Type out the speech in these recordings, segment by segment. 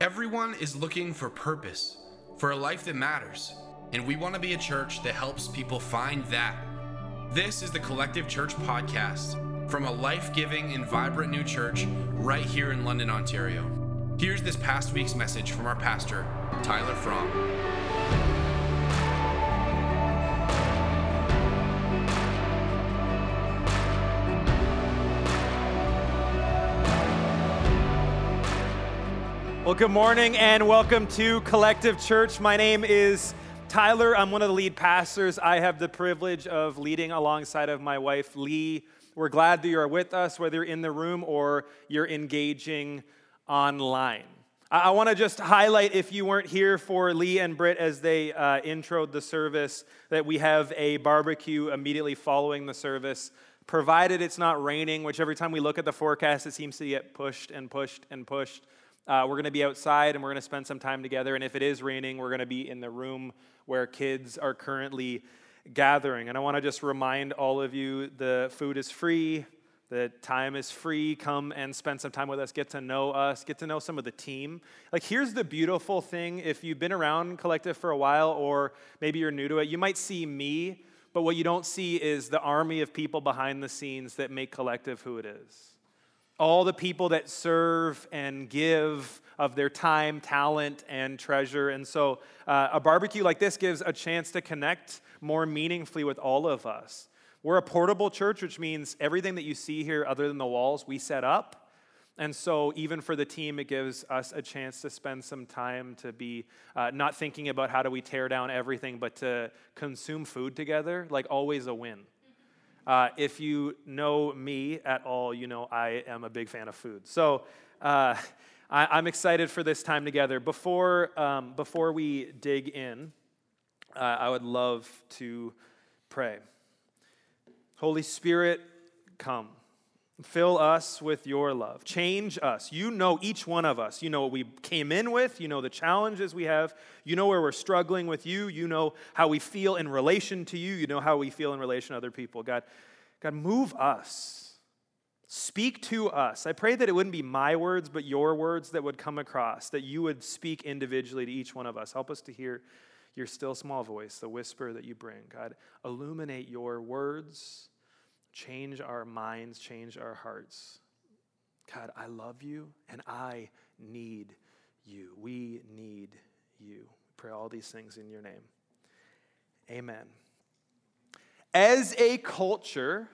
Everyone is looking for purpose, for a life that matters, and we want to be a church that helps people find that. This is the Collective Church Podcast from a life giving and vibrant new church right here in London, Ontario. Here's this past week's message from our pastor, Tyler Fromm. Well, good morning and welcome to Collective Church. My name is Tyler. I'm one of the lead pastors. I have the privilege of leading alongside of my wife, Lee. We're glad that you're with us, whether you're in the room or you're engaging online. I, want to just highlight, if you weren't here for Lee and Britt as they uh, introed the service, that we have a barbecue immediately following the service provided it's not raining, which every time we look at the forecast, it seems to get pushed and pushed and pushed. Uh, we're going to be outside and we're going to spend some time together. And if it is raining, we're going to be in the room where kids are currently gathering. And I want to just remind all of you the food is free, the time is free. Come and spend some time with us, get to know us, get to know some of the team. Like, here's the beautiful thing if you've been around Collective for a while, or maybe you're new to it, you might see me, but what you don't see is the army of people behind the scenes that make Collective who it is all the people that serve and give of their time, talent, and treasure. And so, uh, a barbecue like this gives a chance to connect more meaningfully with all of us. We're a portable church, which means everything that you see here, other than the walls, we set up. And so, even for the team, it gives us a chance to spend some time to be uh, not thinking about how do we tear down everything, but to consume food together, like always a win. Uh, if you know me at all, you know I am a big fan of food. So uh, I, am excited for this time together. Before, um, before we dig in, uh, I would love to pray. Holy Spirit, come. Fill us with your love. Change us. You know each one of us. You know what we came in with. You know the challenges we have. You know where we're struggling with you. You know how we feel in relation to you. You know how we feel in relation to other people. God, God, move us. Speak to us. I pray that it wouldn't be my words, but your words that would come across, that you would speak individually to each one of us. Help us to hear your still small voice, the whisper that you bring. God, illuminate your words change our minds, change our hearts. God, I love you and I need you. We need you. Pray all these things in your name. Amen. As a culture,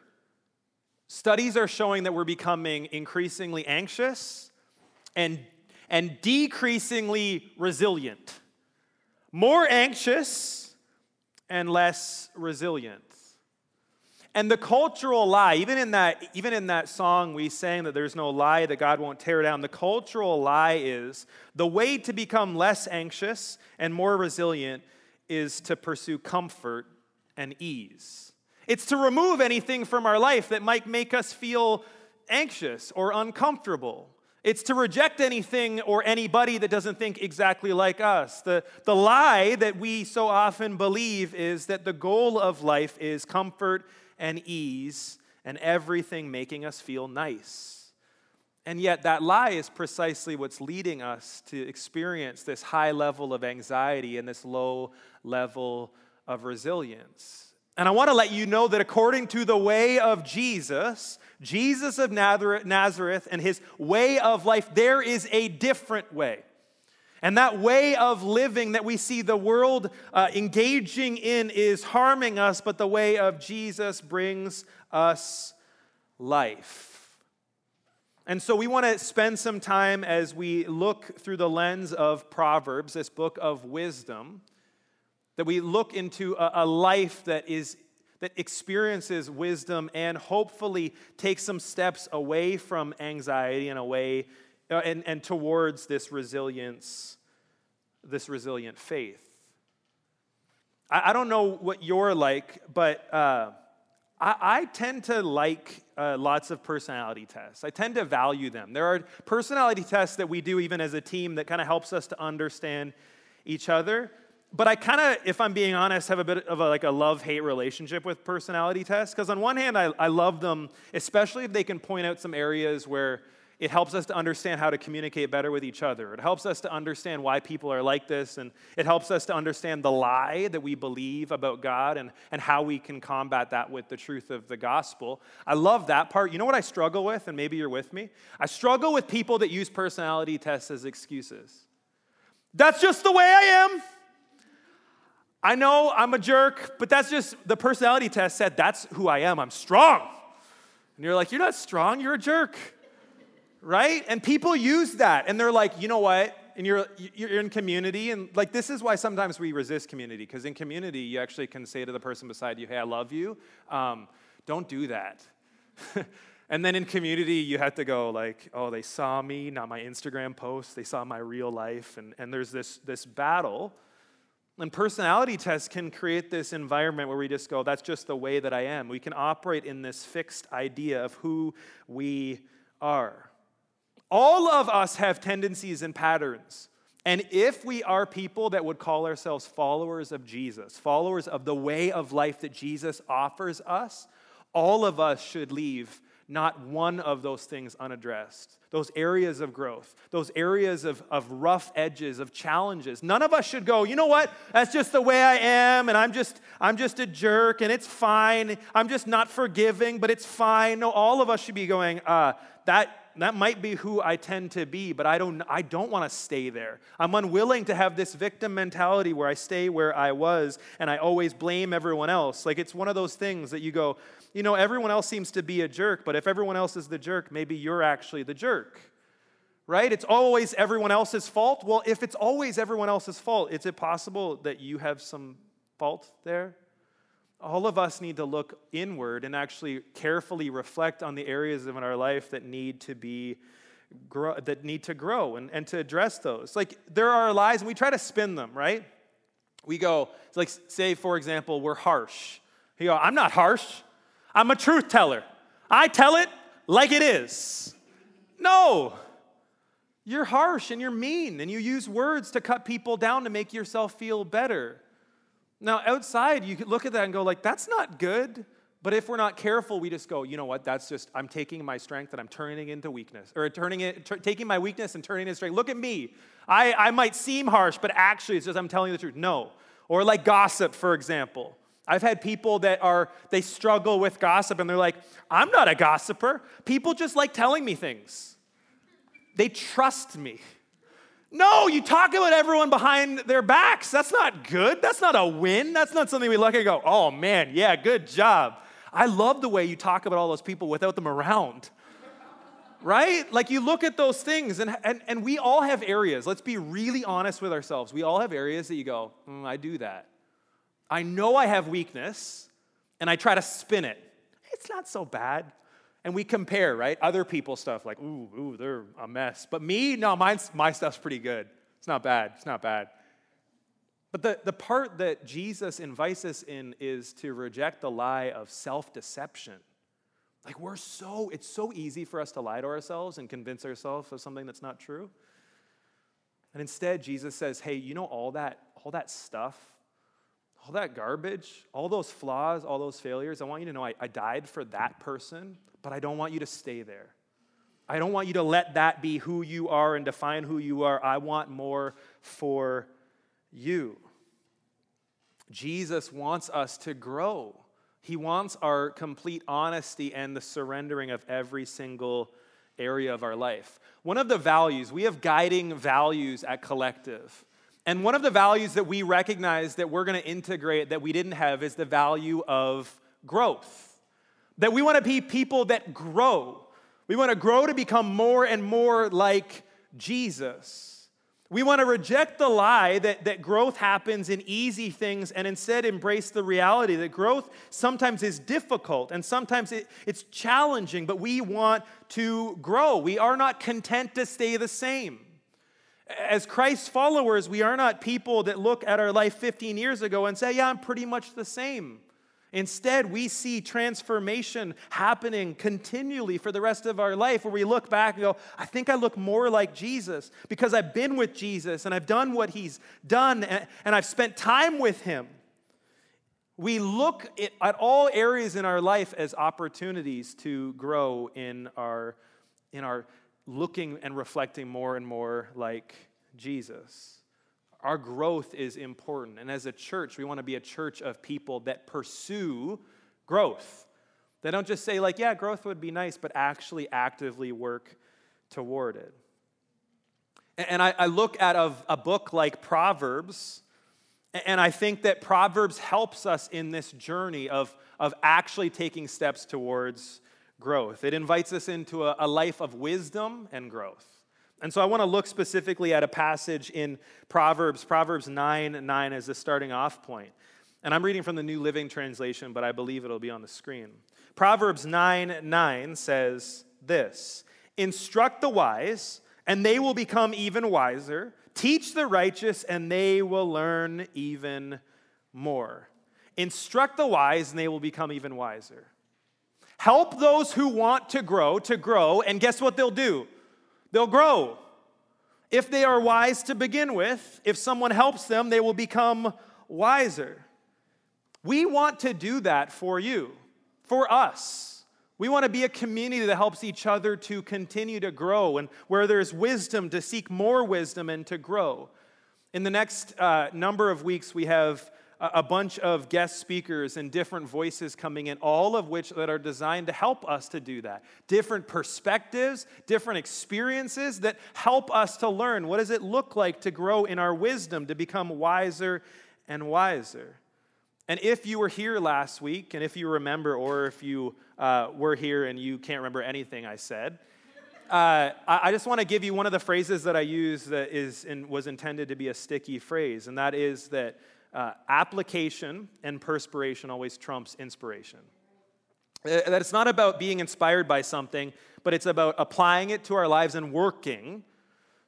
studies are showing that we're becoming increasingly anxious and, and decreasingly resilient. More anxious and less resilient. And the cultural lie, even in that, even in that song we sang that there's no lie that God won't tear down, the cultural lie is the way to become less anxious and more resilient is to pursue comfort and ease. It's to remove anything from our life that might make us feel anxious or uncomfortable. It's to reject anything or anybody that doesn't think exactly like us. The, the lie that we so often believe is that the goal of life is comfort and ease and everything making us feel nice. And yet, that lie is precisely what's leading us to experience this high level of anxiety and this low level of resilience. And I want to let you know that according to the way of Jesus, Jesus of Nazareth and his way of life, there is a different way. And that way of living that we see the world uh, engaging in is harming us, but the way of Jesus brings us life. And so we want to spend some time as we look through the lens of Proverbs, this book of wisdom, that we look into a, a life that is that experiences wisdom and hopefully takes some steps away from anxiety and away uh, and, and towards this resilience, this resilient faith. I, I don't know what you're like, but uh, I, I, tend to like uh, lots of personality tests. I tend to value them. There are personality tests that we do even as a team that kind of helps us to understand each other but I kind of, if I'm being honest, have a bit of a, like a love-hate relationship with personality tests. Because on one hand, I, I love them, especially if they can point out some areas where it helps us to understand how to communicate better with each other. It helps us to understand why people are like this, and it helps us to understand the lie that we believe about God and, and how we can combat that with the truth of the gospel. I love that part. You know what I struggle with, and maybe you're with me? I struggle with people that use personality tests as excuses. That's just the way I am. I know I'm a jerk, but that's just the personality test said that's who I am. I'm strong. And you're like, you're not strong, you're a jerk. Right? And people use that and they're like, you know what? And you're, you're in community, and like this is why sometimes we resist community, because in community, you actually can say to the person beside you, hey, I love you. Um, don't do that. and then in community, you have to go like, oh, they saw me, not my Instagram post, they saw my real life. And, and there's this, this battle and personality tests can create this environment where we just go, that's just the way that I am. We can operate in this fixed idea of who we are. All of us have tendencies and patterns. And if we are people that would call ourselves followers of Jesus, followers of the way of life that Jesus offers us, all of us should leave not one of those things unaddressed. Those areas of growth, those areas of, of rough edges, of challenges. None of us should go, you know what? That's just the way I am, and I'm just, I'm just a jerk, and it's fine. I'm just not forgiving, but it's fine. No, all of us should be going, uh, that that might be who I tend to be, but I don't, I don't want to stay there. I'm unwilling to have this victim mentality where I stay where I was and I always blame everyone else. Like it's one of those things that you go, you know, everyone else seems to be a jerk, but if everyone else is the jerk, maybe you're actually the jerk. Right? It's always everyone else's fault. Well, if it's always everyone else's fault, is it possible that you have some fault there? All of us need to look inward and actually carefully reflect on the areas of our life that need to be grow, that need to grow and, and to address those. Like there are lies and we try to spin them right? We go like say for example we're harsh. You go i'm not harsh. I'm a truth teller. I tell it like it is. No. You're harsh and you're mean and you use words to cut people down to make yourself feel better now, outside, you could look at that and go, like, that's not good. But if we're not careful, we just go, you know what? That's just, I'm taking my strength and I'm turning it into weakness, or turning it, t- taking my weakness and turning it into strength. Look at me. I, I might seem harsh, but actually, it's just I'm telling you the truth. No. Or like gossip, for example. I've had people that are, they struggle with gossip and they're like, I'm not a gossiper. People just like telling me things. They trust me. No, you talk about everyone behind their backs. That's not good. That's not a win. That's not something we look at and go, oh man, yeah, good job. I love the way you talk about all those people without them around. right? Like you look at those things, and, and, and we all have areas. Let's be really honest with ourselves. We all have areas that you go, mm, I do that. I know I have weakness, and I try to spin it. It's not so bad and we compare, right? Other people's stuff, like, ooh, ooh, they're a mess. But me, no, mine's, my stuff's pretty good. It's not bad. It's not bad. But the, the part that Jesus invites us in is to reject the lie of self deception. Like, we're so, it's so easy for us to lie to ourselves and convince ourselves of something that's not true. And instead, Jesus says, hey, you know all that, all that stuff, all that garbage, all those flaws, all those failures, I want you to know I, I died for that person but I don't want you to stay there. I don't want you to let that be who you are and define who you are. I want more for you. Jesus wants us to grow. He wants our complete honesty and the surrendering of every single area of our life. One of the values, we have guiding values at Collective. And one of the values that we recognize that we're going to integrate that we didn't have is the value of growth. That we want to be people that grow. We want to grow to become more and more like Jesus. We want to reject the lie that, that growth happens in easy things and instead embrace the reality that growth sometimes is difficult and sometimes it, it's challenging, but we want to grow. We are not content to stay the same. As Christ's followers, we are not people that look at our life 15 years ago and say, Yeah, I'm pretty much the same. Instead, we see transformation happening continually for the rest of our life where we look back and go, I think I look more like Jesus because I've been with Jesus and I've done what he's done and I've spent time with him. We look at all areas in our life as opportunities to grow in our, in our looking and reflecting more and more like Jesus. Our growth is important. And as a church, we want to be a church of people that pursue growth. They don't just say, like, yeah, growth would be nice, but actually actively work toward it. And I, look at a, a book like Proverbs, and I think that Proverbs helps us in this journey of, of actually taking steps towards growth. It invites us into a, a life of wisdom and growth. And so I want to look specifically at a passage in Proverbs, Proverbs 9 9 as the starting off point. And I'm reading from the New Living Translation, but I believe it'll be on the screen. Proverbs 9 9 says this Instruct the wise, and they will become even wiser. Teach the righteous, and they will learn even more. Instruct the wise, and they will become even wiser. Help those who want to grow to grow, and guess what they'll do? They'll grow. If they are wise to begin with, if someone helps them, they will become wiser. We want to do that for you, for us. We want to be a community that helps each other to continue to grow and where there's wisdom, to seek more wisdom and to grow. In the next uh, number of weeks, we have a bunch of guest speakers and different voices coming in, all of which that are designed to help us to do that. Different perspectives, different experiences that help us to learn what does it look like to grow in our wisdom, to become wiser and wiser. And if you were here last week, and if you remember, or if you uh, were here and you can't remember anything I said, uh, I just want to give you one of the phrases that I use that is in, was intended to be a sticky phrase, and that is that uh, application and perspiration always trumps inspiration. Uh, that it's not about being inspired by something, but it's about applying it to our lives and working.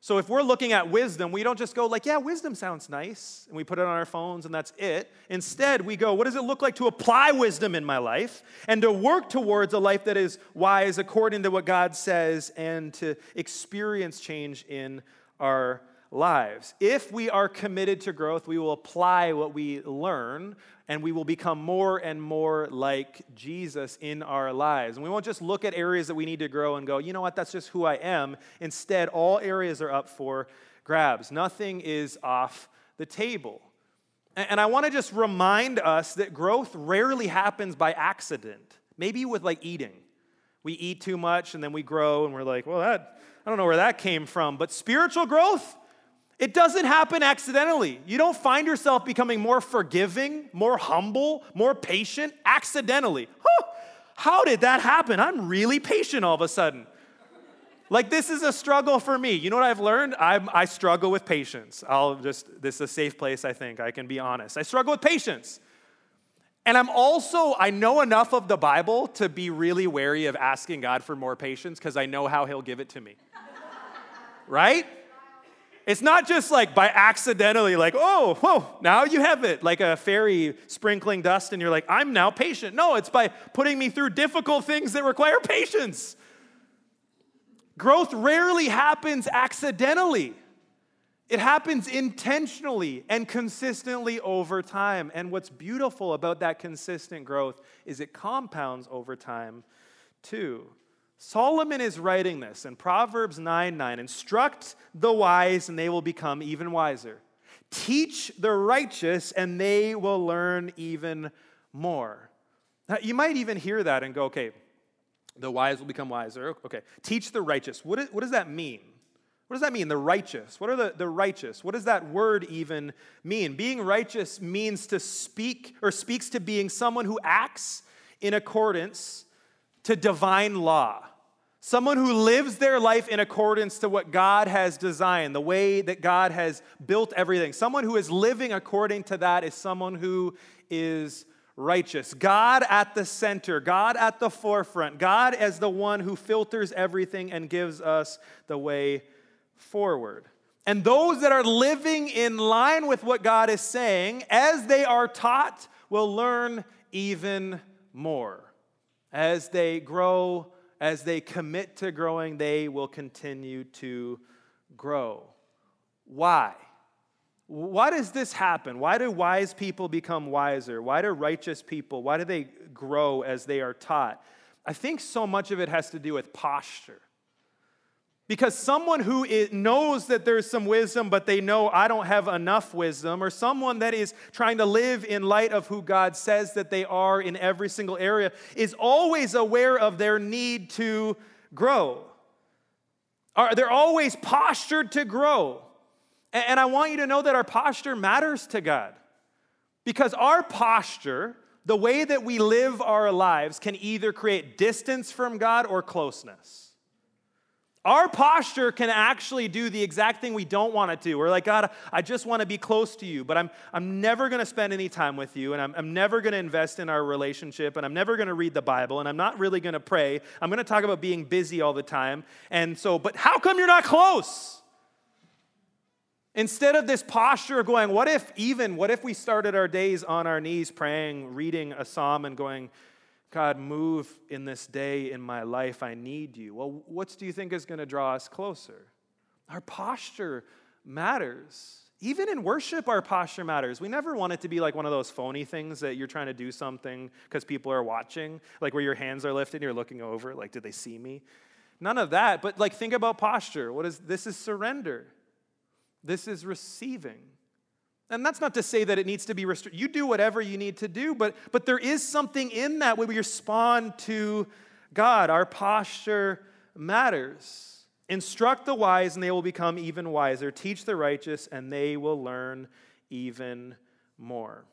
So if we're looking at wisdom, we don't just go like, yeah, wisdom sounds nice, and we put it on our phones and that's it. Instead, we go, what does it look like to apply wisdom in my life and to work towards a life that is wise according to what God says and to experience change in our lives. If we are committed to growth, we will apply what we learn and we will become more and more like Jesus in our lives. And we won't just look at areas that we need to grow and go, you know what, that's just who I am. Instead, all areas are up for grabs, nothing is off the table. And I want to just remind us that growth rarely happens by accident, maybe with like eating. We eat too much and then we grow and we're like, well, that, I don't know where that came from. But spiritual growth, it doesn't happen accidentally. You don't find yourself becoming more forgiving, more humble, more patient accidentally. Huh, how did that happen? I'm really patient all of a sudden. Like, this is a struggle for me. You know what I've learned? I'm, I struggle with patience. I'll just, this is a safe place, I think. I can be honest. I struggle with patience. And I'm also, I know enough of the Bible to be really wary of asking God for more patience because I know how He'll give it to me. right? It's not just like by accidentally, like, oh, whoa, now you have it, like a fairy sprinkling dust, and you're like, I'm now patient. No, it's by putting me through difficult things that require patience. Growth rarely happens accidentally. It happens intentionally and consistently over time. And what's beautiful about that consistent growth is it compounds over time too. Solomon is writing this in Proverbs 9 9. Instruct the wise, and they will become even wiser. Teach the righteous, and they will learn even more. Now, you might even hear that and go, okay, the wise will become wiser. Okay, teach the righteous. What, is, what does that mean? What does that mean, the righteous? What are the, the righteous? What does that word even mean? Being righteous means to speak or speaks to being someone who acts in accordance to divine law. Someone who lives their life in accordance to what God has designed, the way that God has built everything. Someone who is living according to that is someone who is righteous. God at the center, God at the forefront, God as the one who filters everything and gives us the way forward. And those that are living in line with what God is saying, as they are taught, will learn even more. As they grow, as they commit to growing, they will continue to grow. Why? Why does this happen? Why do wise people become wiser? Why do righteous people, why do they grow as they are taught? I think so much of it has to do with posture. Because someone who knows that there's some wisdom, but they know I don't have enough wisdom, or someone that is trying to live in light of who God says that they are in every single area, is always aware of their need to grow. They're always postured to grow. And I want you to know that our posture matters to God. Because our posture, the way that we live our lives, can either create distance from God or closeness. Our posture can actually do the exact thing we don't want to. We're like, God, I just want to be close to you, but I'm, I'm never going to spend any time with you, and I'm, I'm never going to invest in our relationship, and I'm never going to read the Bible, and I'm not really going to pray. I'm going to talk about being busy all the time. And so, but how come you're not close? Instead of this posture of going, what if even, what if we started our days on our knees praying, reading a psalm, and going, God, move in this day in my life. I need you. Well, what do you think is going to draw us closer? Our posture matters. Even in worship, our posture matters. We never want it to be like one of those phony things that you're trying to do something because people are watching, like where your hands are lifted and you're looking over, like, did they see me? None of that. But like, think about posture. What is this? Is surrender. This is receiving. And that's not to say that it needs to be restricted. You do whatever you need to do, but, but there is something in that when we respond to God. Our posture matters. Instruct the wise, and they will become even wiser. Teach the righteous, and they will learn even more.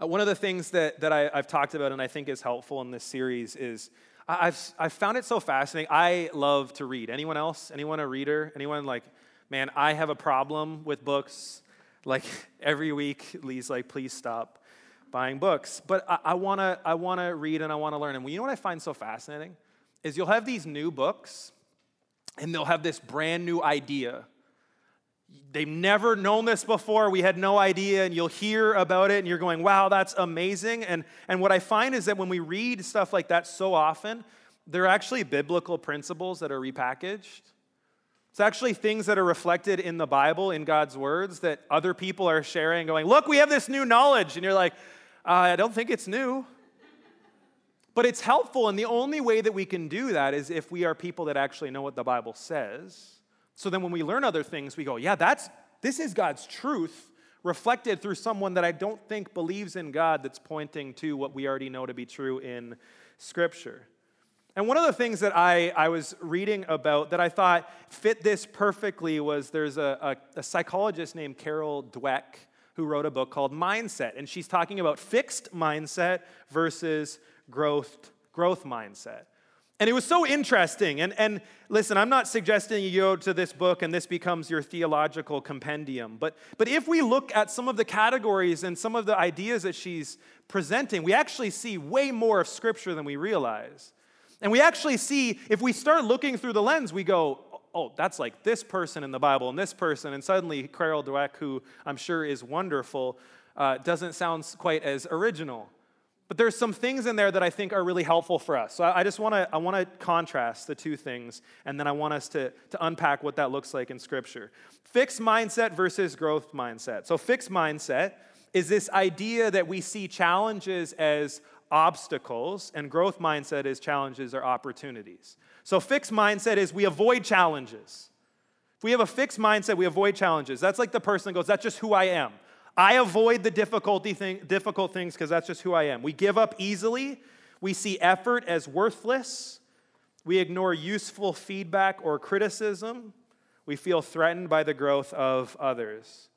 Uh, one of the things that, that I, have talked about and I think is helpful in this series is I've, I've found it so fascinating. I love to read. Anyone else? Anyone a reader? Anyone like, man, I have a problem with books. Like every week, Lee's like, please stop buying books. But I, I wanna, I wanna read and I wanna learn. And you know what I find so fascinating? Is you'll have these new books and they'll have this brand new idea. They've never known this before. We had no idea, and you'll hear about it, and you're going, wow, that's amazing. And, and what I find is that when we read stuff like that so often, they're actually biblical principles that are repackaged. It's actually things that are reflected in the Bible, in God's words, that other people are sharing, going, Look, we have this new knowledge. And you're like, I don't think it's new. But it's helpful, and the only way that we can do that is if we are people that actually know what the Bible says. So then when we learn other things, we go, Yeah, that's this is God's truth reflected through someone that I don't think believes in God that's pointing to what we already know to be true in Scripture. And one of the things that I, I was reading about that I thought fit this perfectly was there's a, a, a psychologist named Carol Dweck who wrote a book called Mindset. And she's talking about fixed mindset versus growth, growth mindset. And it was so interesting. And, and listen, I'm not suggesting you go to this book and this becomes your theological compendium. But, but if we look at some of the categories and some of the ideas that she's presenting, we actually see way more of Scripture than we realize. And we actually see, if we start looking through the lens, we go, oh, that's like this person in the Bible and this person. And suddenly, Carol Dweck, who I'm sure is wonderful, uh, doesn't sound quite as original. But there's some things in there that I think are really helpful for us. So I, I just want to I want to contrast the two things, and then I want us to, to unpack what that looks like in Scripture. Fixed mindset versus growth mindset. So fixed mindset is this idea that we see challenges as obstacles, and growth mindset is challenges or opportunities. So, fixed mindset is we avoid challenges. If we have a fixed mindset, we avoid challenges. That's like the person that goes, That's just who I am. I avoid the difficulty thing, difficult things because that's just who I am. We give up easily. We see effort as worthless. We ignore useful feedback or criticism. We feel threatened by the growth of others.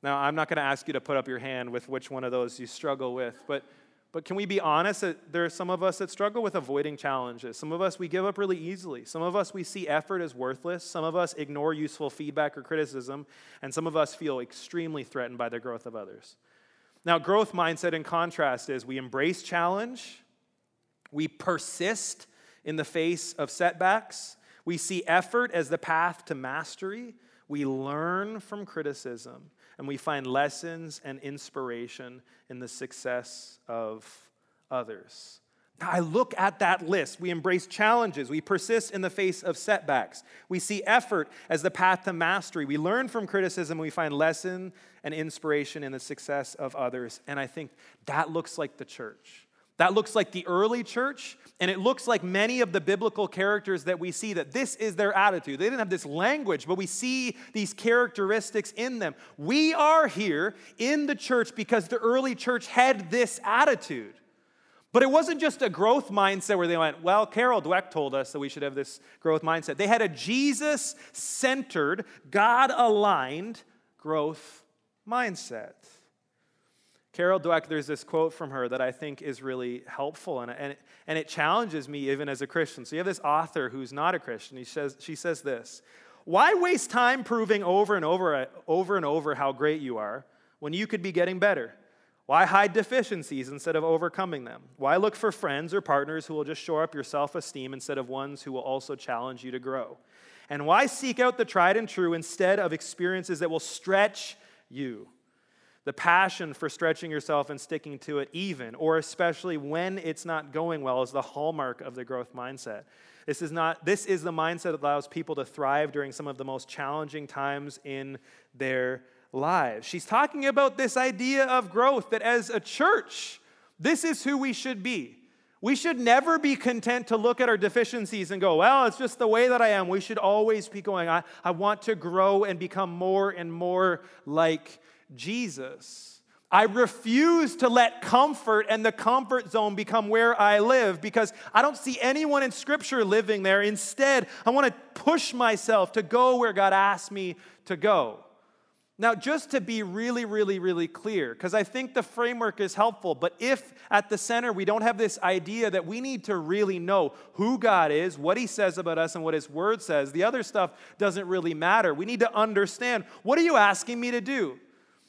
Now, I'm not going to ask you to put up your hand with which one of those you struggle with, but but can we be honest that there are some of us that struggle with avoiding challenges? Some of us, we give up really easily. Some of us, we see effort as worthless. Some of us ignore useful feedback or criticism. And some of us feel extremely threatened by the growth of others. Now, growth mindset in contrast is we embrace challenge, we persist in the face of setbacks, we see effort as the path to mastery, we learn from criticism, and we find lessons and inspiration in the success of others. I look at that list. We embrace challenges. We persist in the face of setbacks. We see effort as the path to mastery. We learn from criticism. We find lesson and inspiration in the success of others. And I think that looks like the church. That looks like the early church, and it looks like many of the biblical characters that we see that this is their attitude. They didn't have this language, but we see these characteristics in them. We are here in the church because the early church had this attitude. But it wasn't just a growth mindset where they went, well, Carol Dweck told us that we should have this growth mindset. They had a Jesus centered, God aligned growth mindset. Carol Dweck, there's this quote from her that I think is really helpful and, and, and it challenges me even as a Christian. So you have this author who's not a Christian. He says, she says this Why waste time proving over and over, over and over how great you are when you could be getting better? Why hide deficiencies instead of overcoming them? Why look for friends or partners who will just shore up your self esteem instead of ones who will also challenge you to grow? And why seek out the tried and true instead of experiences that will stretch you? The passion for stretching yourself and sticking to it, even or especially when it's not going well, is the hallmark of the growth mindset. This is, not, this is the mindset that allows people to thrive during some of the most challenging times in their lives. She's talking about this idea of growth that as a church, this is who we should be. We should never be content to look at our deficiencies and go, well, it's just the way that I am. We should always be going, I, I want to grow and become more and more like Jesus. I refuse to let comfort and the comfort zone become where I live because I don't see anyone in Scripture living there. Instead, I want to push myself to go where God asked me to go. Now, just to be really, really, really clear, because I think the framework is helpful, but if at the center we don't have this idea that we need to really know who God is, what He says about us, and what His Word says, the other stuff doesn't really matter. We need to understand what are you asking me to do?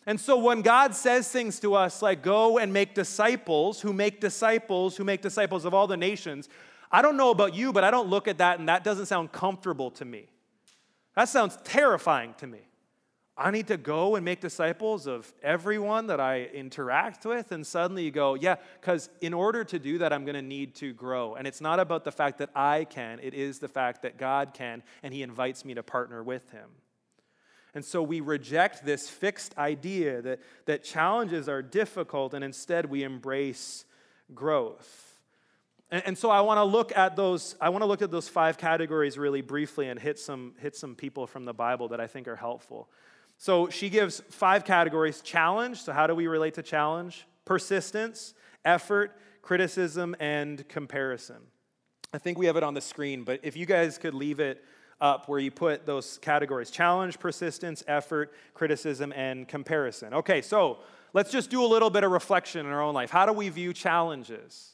And so when God says things to us like, go and make disciples who make disciples who make disciples of all the nations, I don't know about you, but I don't look at that and that doesn't sound comfortable to me. That sounds terrifying to me. I need to go and make disciples of everyone that I interact with. And suddenly you go, yeah, because in order to do that, I'm going to need to grow. And it's not about the fact that I can, it is the fact that God can, and He invites me to partner with Him. And so we reject this fixed idea that, that challenges are difficult, and instead we embrace growth. And, and so I want to look at those, I want to look at those five categories really briefly and hit some, hit some people from the Bible that I think are helpful. So she gives five categories challenge. So, how do we relate to challenge? Persistence, effort, criticism, and comparison. I think we have it on the screen, but if you guys could leave it up where you put those categories challenge, persistence, effort, criticism, and comparison. Okay, so let's just do a little bit of reflection in our own life. How do we view challenges?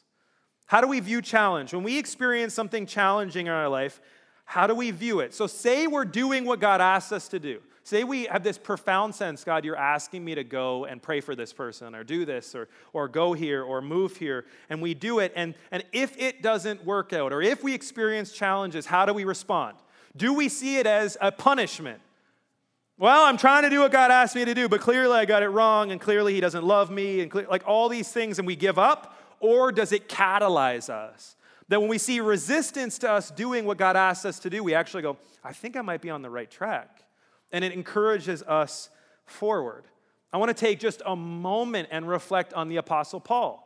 How do we view challenge? When we experience something challenging in our life, how do we view it? So, say we're doing what God asks us to do. Say we have this profound sense, God, you're asking me to go and pray for this person or do this or, or go here or move here, and we do it. And, and if it doesn't work out or if we experience challenges, how do we respond? Do we see it as a punishment? Well, I'm trying to do what God asked me to do, but clearly I got it wrong, and clearly He doesn't love me, and like all these things, and we give up? Or does it catalyze us? That when we see resistance to us doing what God asks us to do, we actually go, I think I might be on the right track and it encourages us forward. I want to take just a moment and reflect on the Apostle Paul.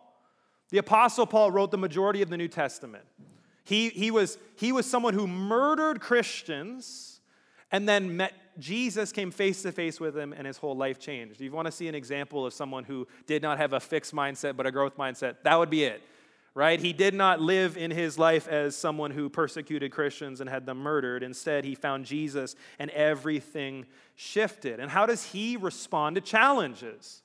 The Apostle Paul wrote the majority of the New Testament. He, he, was, he was someone who murdered Christians and then met Jesus, came face to face with him, and his whole life changed. If you want to see an example of someone who did not have a fixed mindset but a growth mindset, that would be it right? He did not live in his life as someone who persecuted Christians and had them murdered. Instead, he found Jesus and everything shifted. And how does he respond to challenges?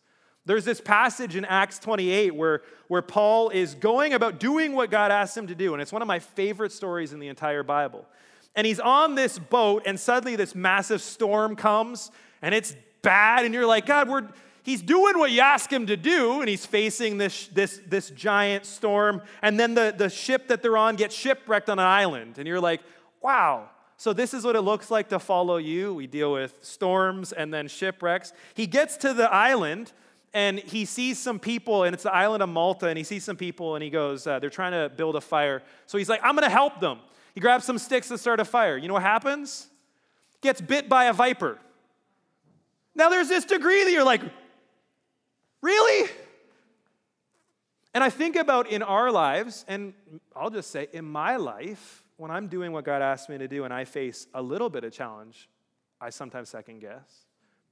There's this passage in Acts 28 where, where Paul is going about doing what God asked him to do. And it's one of my favorite stories in the entire Bible. And he's on this boat, and suddenly this massive storm comes, and it's bad. And you're like, God, we're he's doing what you ask him to do, and he's facing this, this, this giant storm. And then the, the ship that they're on gets shipwrecked on an island. And you're like, wow. So, this is what it looks like to follow you. We deal with storms and then shipwrecks. He gets to the island and he sees some people, and it's the island of Malta, and he sees some people and he goes, uh, They're trying to build a fire. So, he's like, I'm going to help them. He grabs some sticks to start a fire. You know what happens? Gets bit by a viper. Now, there's this degree that you're like, Really? And I think about in our lives, and I'll just say in my life, when I'm doing what God asked me to do and I face a little bit of challenge, I sometimes second guess,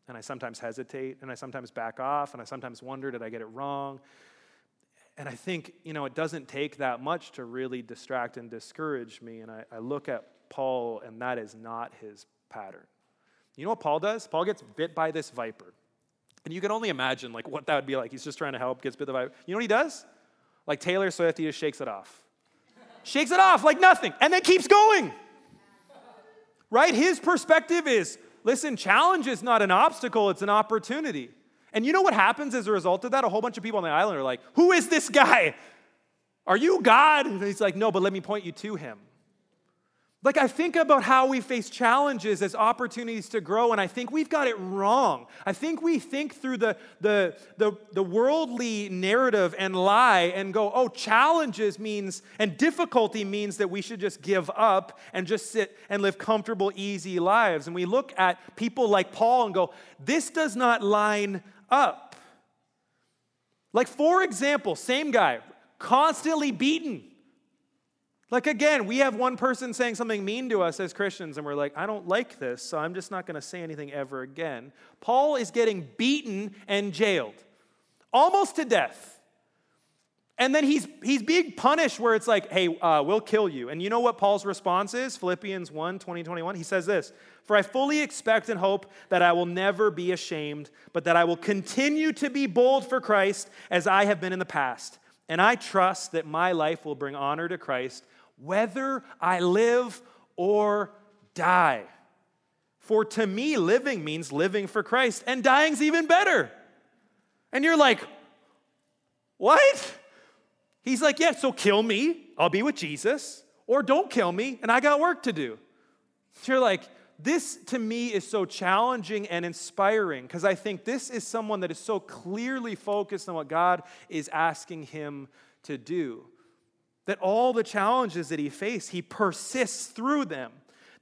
and I sometimes hesitate, and I sometimes back off, and I sometimes wonder, did I get it wrong? And I think, you know, it doesn't take that much to really distract and discourage me. And I, I look at Paul, and that is not his pattern. You know what Paul does? Paul gets bit by this viper. And you can only imagine like what that would be like. He's just trying to help, gets bit the viper. You know what he does? Like Taylor Swift, he just shakes it off. shakes it off like nothing, and then keeps going. Right? His perspective is listen, challenge is not an obstacle, it's an opportunity. And you know what happens as a result of that? A whole bunch of people on the island are like, Who is this guy? Are you God? And he's like, No, but let me point you to him. Like, I think about how we face challenges as opportunities to grow, and I think we've got it wrong. I think we think through the, the, the, the, worldly narrative and lie and go, oh, challenges means, and difficulty means that we should just give up and just sit and live comfortable, easy lives. And we look at people like Paul and go, this does not line up. Like, for example, same guy, constantly beaten like, again, we have one person saying something mean to us as Christians, and we're like, I don't like this, so I'm just not going to say anything ever again. Paul is getting beaten and jailed, almost to death. And then he's, he's being punished where it's like, hey, uh, we'll kill you. And you know what Paul's response is? Philippians 1 20, 21. He says this For I fully expect and hope that I will never be ashamed, but that I will continue to be bold for Christ as I have been in the past. And I trust that my life will bring honor to Christ whether I live or die. For to me, living means living for Christ, and dying's even better. And you're like, what? He's like, yeah, so kill me, I'll be with Jesus, or don't kill me, and I got work to do. So you're like, this to me is so challenging and inspiring because I think this is someone that is so clearly focused on what God is asking him to do. That all the challenges that he faced, he persists through them.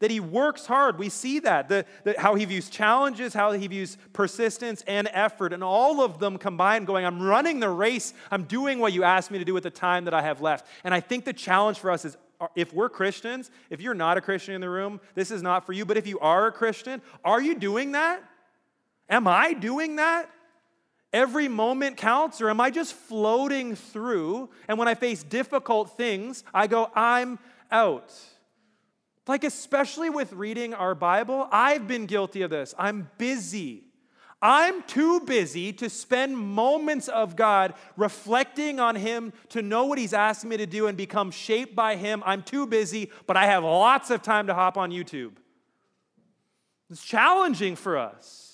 That he works hard. We see that. The, the, how he views challenges, how he views persistence and effort, and all of them combined, going, I'm running the race. I'm doing what you asked me to do with the time that I have left. And I think the challenge for us is if we're Christians, if you're not a Christian in the room, this is not for you. But if you are a Christian, are you doing that? Am I doing that? Every moment counts, or am I just floating through? And when I face difficult things, I go, I'm out. Like, especially with reading our Bible, I've been guilty of this. I'm busy. I'm too busy to spend moments of God reflecting on Him to know what He's asked me to do and become shaped by Him. I'm too busy, but I have lots of time to hop on YouTube. It's challenging for us.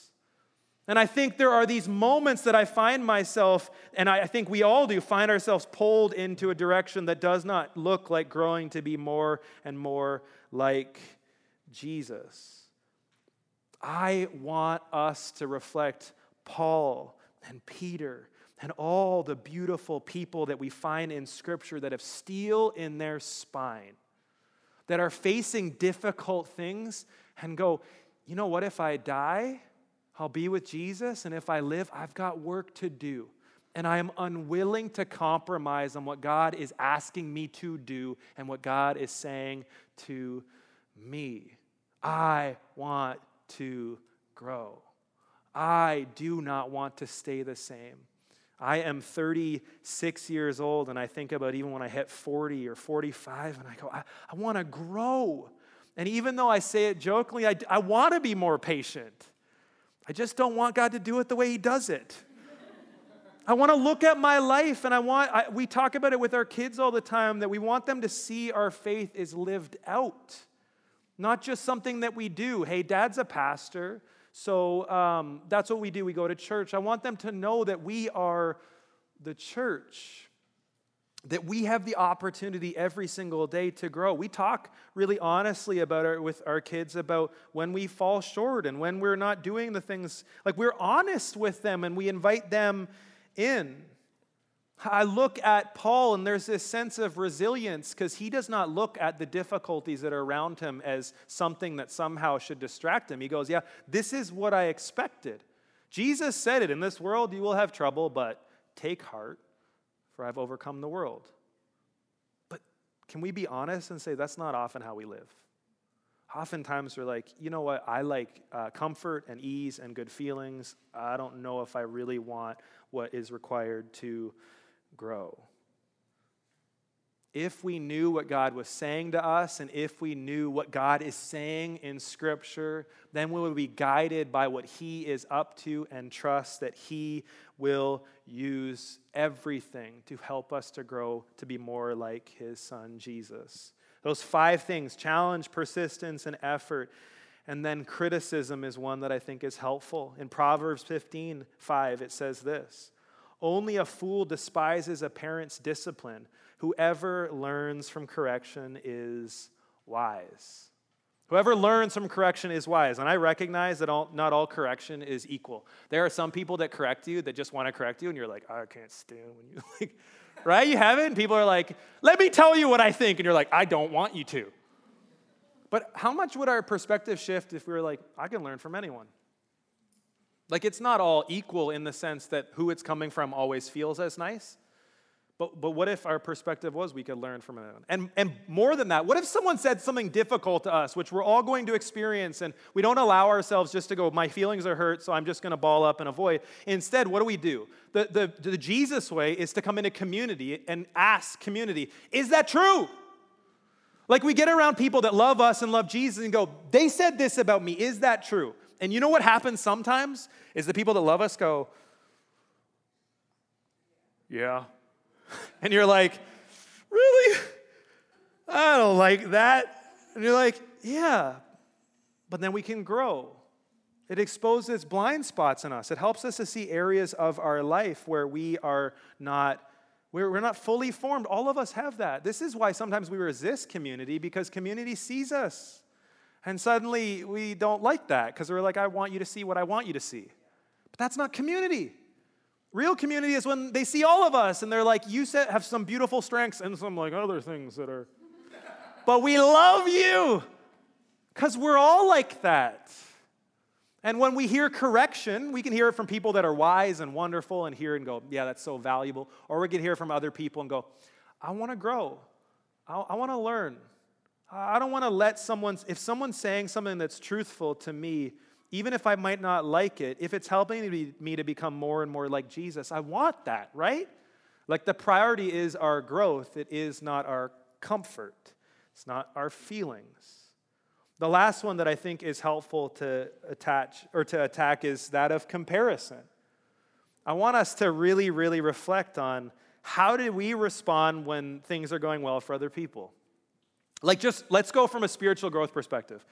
And I think there are these moments that I find myself, and I think we all do, find ourselves pulled into a direction that does not look like growing to be more and more like Jesus. I want us to reflect Paul and Peter and all the beautiful people that we find in Scripture that have steel in their spine, that are facing difficult things and go, you know what, if I die, I'll be with Jesus, and if I live, I've got work to do. And I am unwilling to compromise on what God is asking me to do and what God is saying to me. I want to grow. I do not want to stay the same. I am 36 years old, and I think about even when I hit 40 or 45, and I go, I, I want to grow. And even though I say it jokingly, I, I want to be more patient. I just don't want God to do it the way He does it. I want to look at my life and I want, I, we talk about it with our kids all the time that we want them to see our faith is lived out, not just something that we do. Hey, dad's a pastor, so um, that's what we do. We go to church. I want them to know that we are the church that we have the opportunity every single day to grow. We talk really honestly about it with our kids about when we fall short and when we're not doing the things like we're honest with them and we invite them in. I look at Paul and there's this sense of resilience because he does not look at the difficulties that are around him as something that somehow should distract him. He goes, Yeah, this is what I expected. Jesus said it in this world you will have trouble, but take heart for I've overcome the world. But can we be honest and say that's not often how we live? Oftentimes we're like, you know what, I like uh, comfort and ease and good feelings. I don't know if I really want what is required to grow if we knew what God was saying to us and if we knew what God is saying in Scripture, then we would be guided by what He is up to and trust that He will use everything to help us to grow to be more like His Son, Jesus. Those five things challenge, persistence, and effort. And then criticism is one that I think is helpful. In Proverbs 15 5, it says this Only a fool despises a parent's discipline Whoever learns from correction is wise. Whoever learns from correction is wise. And I recognize that all, not all correction is equal. There are some people that correct you that just want to correct you, and you're like, I can't stand when you like, right? You have it, and people are like, let me tell you what I think. And you're like, I don't want you to. But how much would our perspective shift if we were like, I can learn from anyone? Like, it's not all equal in the sense that who it's coming from always feels as nice. But, but what if our perspective was we could learn from it? And, and more than that, what if someone said something difficult to us, which we're all going to experience, and we don't allow ourselves just to go, my feelings are hurt, so I'm just going to ball up and avoid? Instead, what do we do? The, the, the Jesus way is to come into community and ask community, is that true? Like we get around people that love us and love Jesus and go, they said this about me, is that true? And you know what happens sometimes? Is the people that love us go, yeah, And you're like, really? I don't like that. And you're like, yeah. But then we can grow. It exposes blind spots in us. It helps us to see areas of our life where we are not we're, not fully formed. All of us have that. This is why sometimes we resist community because community sees us. And suddenly we don't like that because we're like, I want you to see what I want you to see. But that's not community. Real community is when they see all of us and they're like, you have some beautiful strengths and some like other things that are. but we love you because we're all like that. And when we hear correction, we can hear it from people that are wise and wonderful and hear and go, yeah, that's so valuable. Or we can hear from other people and go, I want to grow. I, I want to learn. I don't want to let someone, if someone's saying something that's truthful to me, even if I might not like it, if it's helping me to become more and more like Jesus, I want that, right? Like the priority is our growth, it is not our comfort, it's not our feelings. The last one that I think is helpful to attach or to attack is that of comparison. I want us to really, really reflect on how did we respond when things are going well for other people? Like, just let's go from a spiritual growth perspective.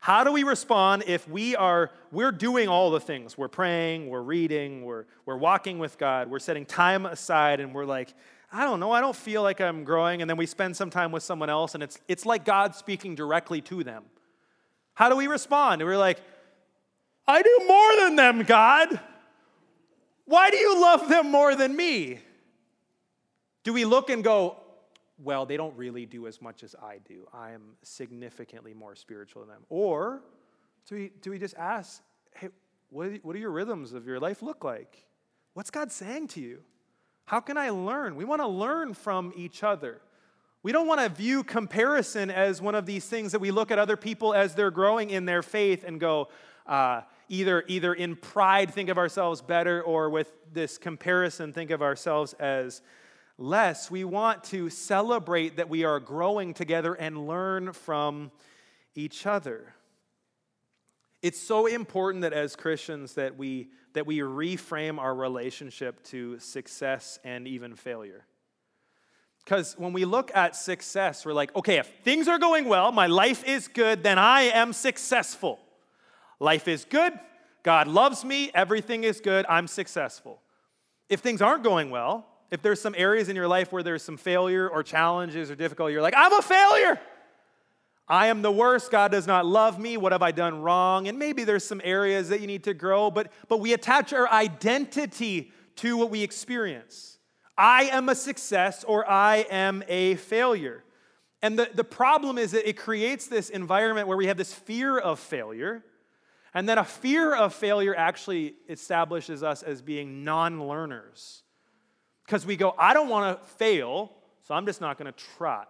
How do we respond if we are we're doing all the things? We're praying, we're reading, we're we're walking with God, we're setting time aside and we're like, I don't know, I don't feel like I'm growing and then we spend some time with someone else and it's it's like God speaking directly to them. How do we respond? And we're like, I do more than them, God. Why do you love them more than me? Do we look and go, well, they don't really do as much as I do. I am significantly more spiritual than them. Or do we, do we just ask, hey, what, what do your rhythms of your life look like? What's God saying to you? How can I learn? We want to learn from each other. We don't want to view comparison as one of these things that we look at other people as they're growing in their faith and go, uh, either, either in pride, think of ourselves better, or with this comparison, think of ourselves as less. We want to celebrate that we are growing together and learn from each other. It's so important that as Christians that we that we reframe our relationship to success and even failure. Because when we look at success, we're like, okay, if things are going well, my life is good, then I am successful. Life is good, God loves me, everything is good, I'm successful. If things aren't going well, if there's some areas in your life where there's some failure or challenges or difficulty, you're like, I'm a failure. I am the worst. God does not love me. What have I done wrong? And maybe there's some areas that you need to grow, but, but we attach our identity to what we experience. I am a success or I am a failure. And the, the problem is that it creates this environment where we have this fear of failure. And then a fear of failure actually establishes us as being non learners Because we go, I don't want to fail, so I'm just not going to try.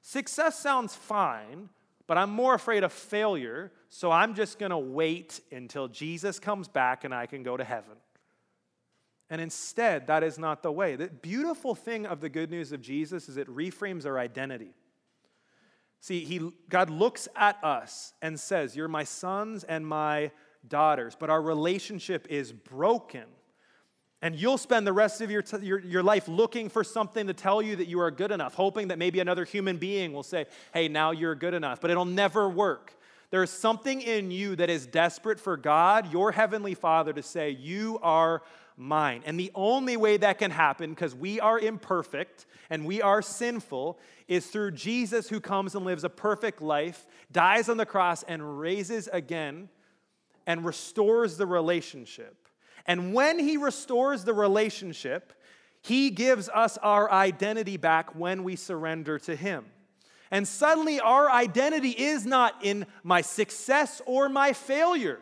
Success sounds fine, but I'm more afraid of failure, so I'm just going to wait until Jesus comes back and I can go to heaven. And instead, that is not the way. The beautiful thing of the good news of Jesus is it reframes our identity. See, he, God looks at us and says, You're my sons and my daughters, but our relationship is broken. And you'll spend the rest of your, t- your, your life looking for something to tell you that you are good enough, hoping that maybe another human being will say, hey, now you're good enough. But it'll never work. There's something in you that is desperate for God, your heavenly Father, to say, You are mine. And the only way that can happen, because we are imperfect and we are sinful, is through Jesus who comes and lives a perfect life, dies on the cross, and raises again and restores the relationship. And when he restores the relationship, he gives us our identity back when we surrender to him. And suddenly, our identity is not in my success or my failure.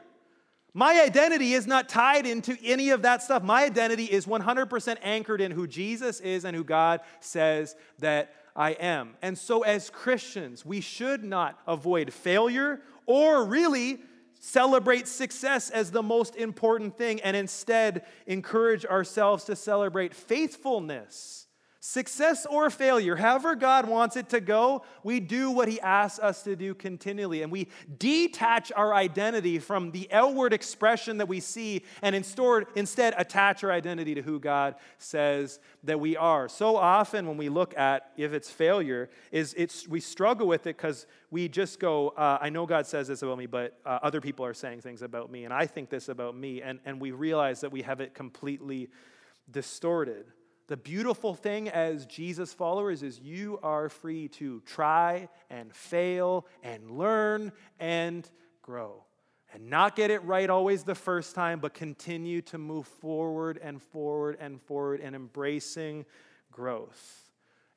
My identity is not tied into any of that stuff. My identity is 100% anchored in who Jesus is and who God says that I am. And so, as Christians, we should not avoid failure or really celebrate success as the most important thing and instead encourage ourselves to celebrate faithfulness Success or failure, however God wants it to go, we do what He asks us to do continually. And we detach our identity from the outward expression that we see and instead attach our identity to who God says that we are. So often when we look at if it's failure, is it's we struggle with it because we just go, uh, I know God says this about me, but uh, other people are saying things about me, and I think this about me. And, and we realize that we have it completely distorted. The beautiful thing as Jesus followers is you are free to try and fail and learn and grow. And not get it right always the first time, but continue to move forward and forward and forward and embracing growth.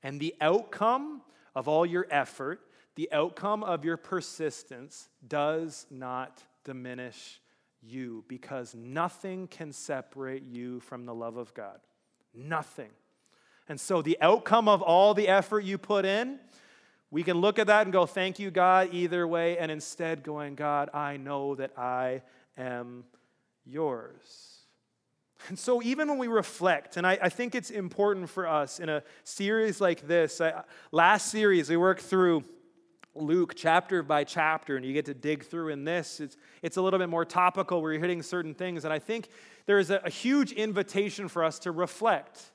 And the outcome of all your effort, the outcome of your persistence does not diminish you because nothing can separate you from the love of God. Nothing. And so, the outcome of all the effort you put in, we can look at that and go, Thank you, God, either way, and instead going, God, I know that I am yours. And so, even when we reflect, and I, I think it's important for us in a series like this, I, last series we worked through Luke chapter by chapter, and you get to dig through in this. It's, it's a little bit more topical where you're hitting certain things. And I think there is a, a huge invitation for us to reflect.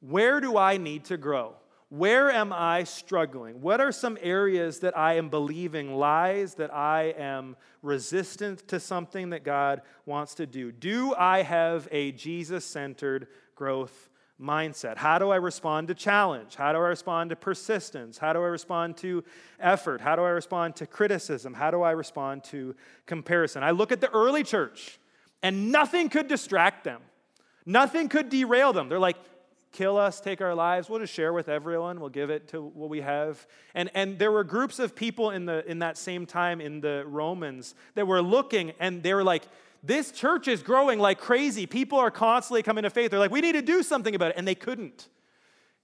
Where do I need to grow? Where am I struggling? What are some areas that I am believing lies, that I am resistant to something that God wants to do? Do I have a Jesus centered growth mindset? How do I respond to challenge? How do I respond to persistence? How do I respond to effort? How do I respond to criticism? How do I respond to comparison? I look at the early church and nothing could distract them, nothing could derail them. They're like, kill us, take our lives. We'll just share with everyone. We'll give it to what we have. And, and there were groups of people in, the, in that same time in the Romans that were looking and they were like, this church is growing like crazy. People are constantly coming to faith. They're like, we need to do something about it. And they couldn't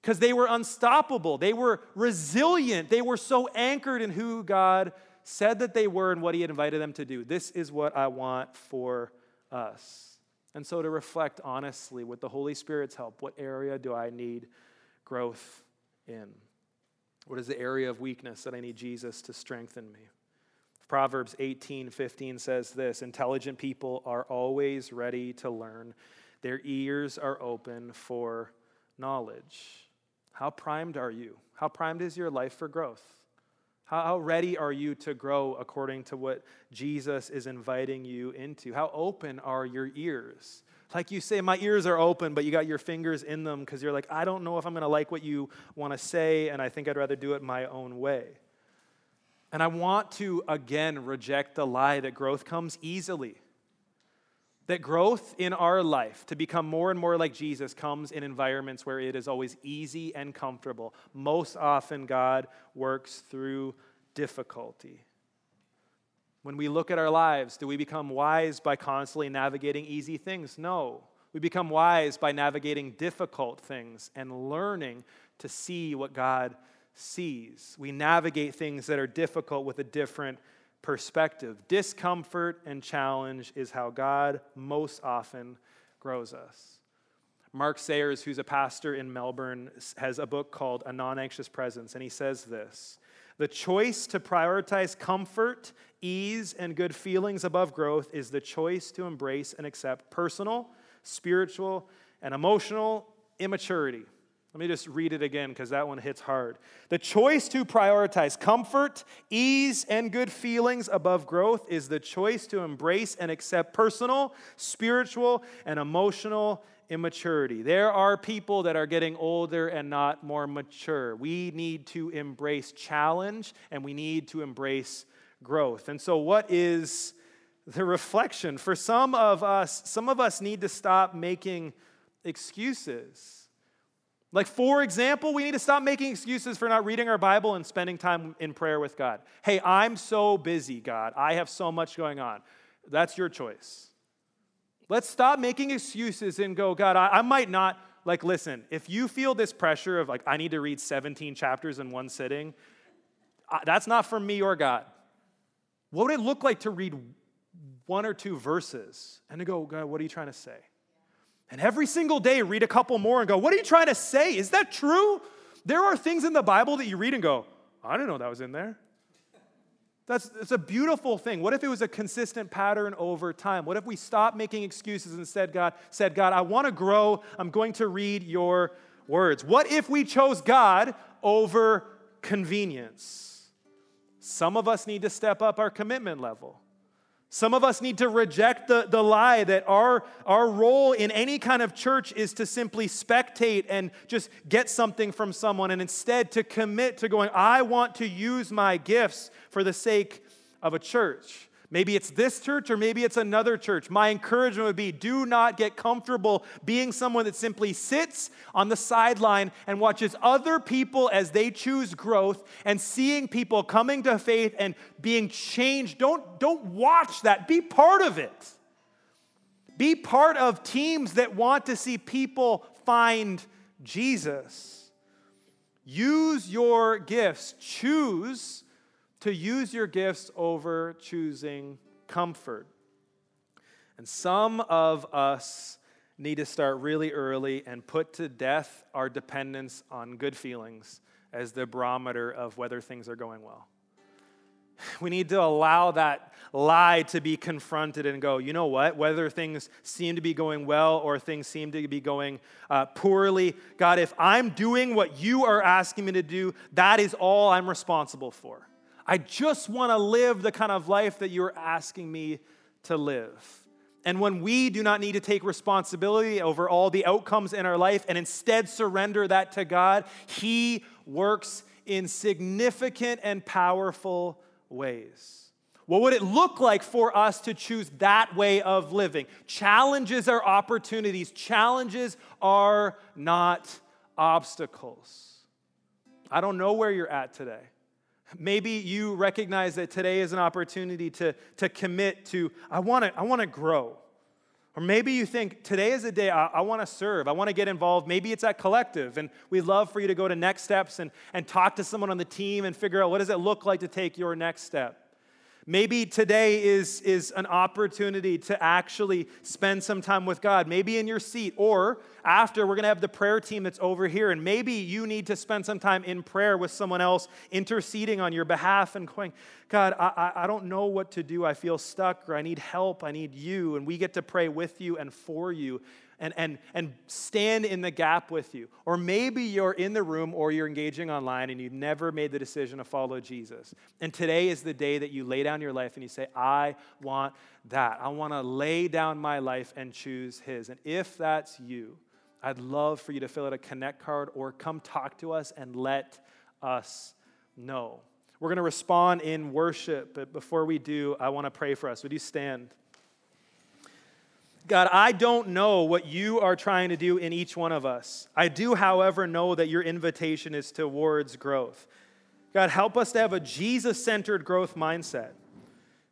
because they were unstoppable. They were resilient. They were so anchored in who God said that they were and what He had invited them to do. This is what I want for us. And so to reflect honestly with the Holy Spirit's help, what area do I need growth in? What is the area of weakness that I need Jesus to strengthen me? Proverbs 18 15 says this Intelligent people are always ready to learn, their ears are open for knowledge. How primed are you? How primed is your life for growth? How, ready are you to grow according to what Jesus is inviting you into? How open are your ears? Like you say, my ears are open, but you got your fingers in them because you're like, I don't know if I'm going to like what you want to say, and I think I'd rather do it my own way. And I want to again reject the lie that growth comes easily. That growth in our life to become more and more like Jesus comes in environments where it is always easy and comfortable. Most often, God works through difficulty. When we look at our lives, do we become wise by constantly navigating easy things? No. We become wise by navigating difficult things and learning to see what God sees. We navigate things that are difficult with a different perspective. Discomfort and challenge is how God most often grows us. Mark Sayers, who's a pastor in Melbourne, has a book called A Non Anxious Presence, and he says this The choice to prioritize comfort, ease, and good feelings above growth is the choice to embrace and accept personal, spiritual, and emotional immaturity. Let me just read it again because that one hits hard. The choice to prioritize comfort, ease, and good feelings above growth is the choice to embrace and accept personal, spiritual, and emotional immaturity. There are people that are getting older and not more mature. We need to embrace challenge and we need to embrace growth. And so, what is the reflection? For some of us, some of us need to stop making excuses. Like, for example, we need to stop making excuses for not reading our Bible and spending time in prayer with God. Hey, I'm so busy, God. I have so much going on. That's your choice. Let's stop making excuses and go, God, I, I might not. Like, listen, if you feel this pressure of, like, I need to read 17 chapters in one sitting, that's not for me or God. What would it look like to read one or two verses and to go, God, what are you trying to say? And every single day, read a couple more and go, What are you trying to say? Is that true? There are things in the Bible that you read and go, I didn't know that was in there. That's, that's a beautiful thing. What if it was a consistent pattern over time? What if we stopped making excuses and said, God, said, God, I want to grow. I'm going to read your words. What if we chose God over convenience? Some of us need to step up our commitment level. Some of us need to reject the, the lie that our, our role in any kind of church is to simply spectate and just get something from someone, and instead to commit to going, I want to use my gifts for the sake of a church. Maybe it's this church or maybe it's another church. My encouragement would be do not get comfortable being someone that simply sits on the sideline and watches other people as they choose growth and seeing people coming to faith and being changed. Don't, don't watch that, be part of it. Be part of teams that want to see people find Jesus. Use your gifts, choose to use your gifts over choosing comfort. And some of us need to start really early and put to death our dependence on good feelings as the barometer of whether things are going well. We need to allow that lie to be confronted and go, you know what? Whether things seem to be going well or things seem to be going uh, poorly, God, if I'm doing what you are asking me to do, that is all I'm responsible for. I just want to live the kind of life that you're asking me to live. And when we do not need to take responsibility over all the outcomes in our life and instead surrender that to God, He works in significant and powerful ways. What would it look like for us to choose that way of living? Challenges are opportunities, challenges are not obstacles. I don't know where you're at today. Maybe you recognize that today is an opportunity to, to commit to, I want to I wanna grow. Or maybe you think today is a day I, I want to serve, I want to get involved. Maybe it's at Collective, and we'd love for you to go to Next Steps and, and talk to someone on the team and figure out what does it look like to take your next step. Maybe today is, is an opportunity to actually spend some time with God, maybe in your seat, or after, we're going to have the prayer team that's over here. And maybe you need to spend some time in prayer with someone else, interceding on your behalf and going, God, I, I don't know what to do. I feel stuck, or I need help. I need you. And we get to pray with you and for you and, and, and stand in the gap with you. Or maybe you're in the room or you're engaging online and you've never made the decision to follow Jesus. And today is the day that you lay down your life and you say, I want that. I want to lay down my life and choose His. And if that's you, I'd love for you to fill out a connect card or come talk to us and let us know. We're going to respond in worship, but before we do, I want to pray for us. Would you stand? God, I don't know what you are trying to do in each one of us. I do, however, know that your invitation is towards growth. God, help us to have a Jesus centered growth mindset.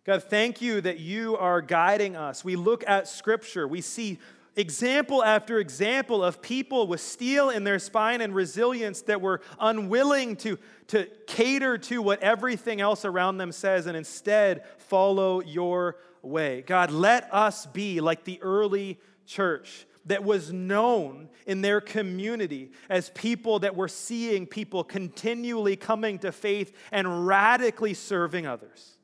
God, thank you that you are guiding us. We look at Scripture, we see example after example of people with steel in their spine and resilience that were unwilling to, to cater to what everything else around them says and instead follow your way. God, let us be like the early church that was known in their community as people that were seeing people continually coming to faith and radically serving others.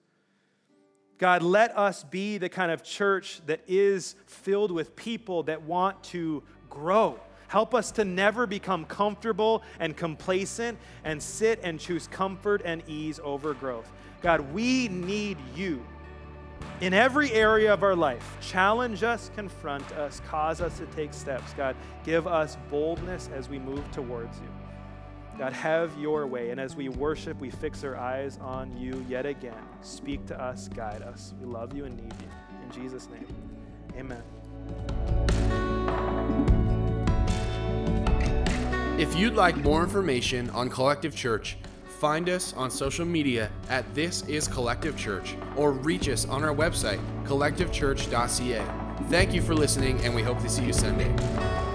God, let us be the kind of church that is filled with people that want to grow. Help us to never become comfortable and complacent and sit and choose comfort and ease over growth. God, we need you in every area of our life. Challenge us, confront us, cause us to take steps. God, give us boldness as we move towards you. God, have your way. And as we worship, we fix our eyes on you yet again. Speak to us, guide us. We love you and need you. In Jesus' name, amen. If you'd like more information on Collective Church, find us on social media at This Is Collective Church or reach us on our website, collectivechurch.ca. Thank you for listening, and we hope to see you Sunday.